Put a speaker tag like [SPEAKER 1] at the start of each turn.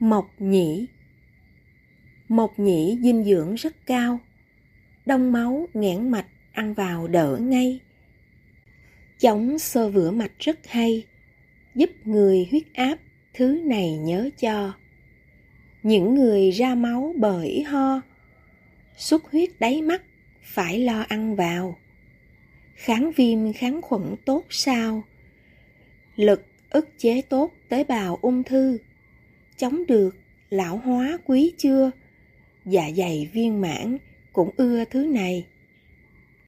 [SPEAKER 1] Mộc nhĩ Mộc nhĩ dinh dưỡng rất cao, đông máu nghẽn mạch ăn vào đỡ ngay. Chống sơ vữa mạch rất hay, giúp người huyết áp thứ này nhớ cho. Những người ra máu bởi ho, xuất huyết đáy mắt phải lo ăn vào. Kháng viêm kháng khuẩn tốt sao? Lực ức chế tốt tế bào ung thư, chống được lão hóa quý chưa? Dạ dày viên mãn cũng ưa thứ này.